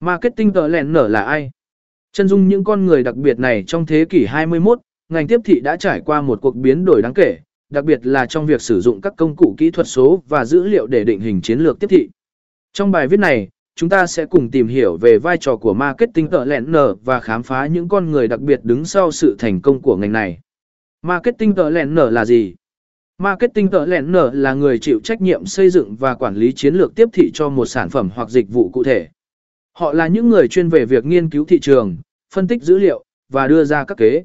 Marketing tờ lẹn nở là ai? Chân dung những con người đặc biệt này trong thế kỷ 21, ngành tiếp thị đã trải qua một cuộc biến đổi đáng kể, đặc biệt là trong việc sử dụng các công cụ kỹ thuật số và dữ liệu để định hình chiến lược tiếp thị. Trong bài viết này, chúng ta sẽ cùng tìm hiểu về vai trò của marketing tợ lẹn nở và khám phá những con người đặc biệt đứng sau sự thành công của ngành này. Marketing tợ lẹn nở là gì? Marketing tợ lẹn nở là người chịu trách nhiệm xây dựng và quản lý chiến lược tiếp thị cho một sản phẩm hoặc dịch vụ cụ thể. Họ là những người chuyên về việc nghiên cứu thị trường, phân tích dữ liệu, và đưa ra các kế.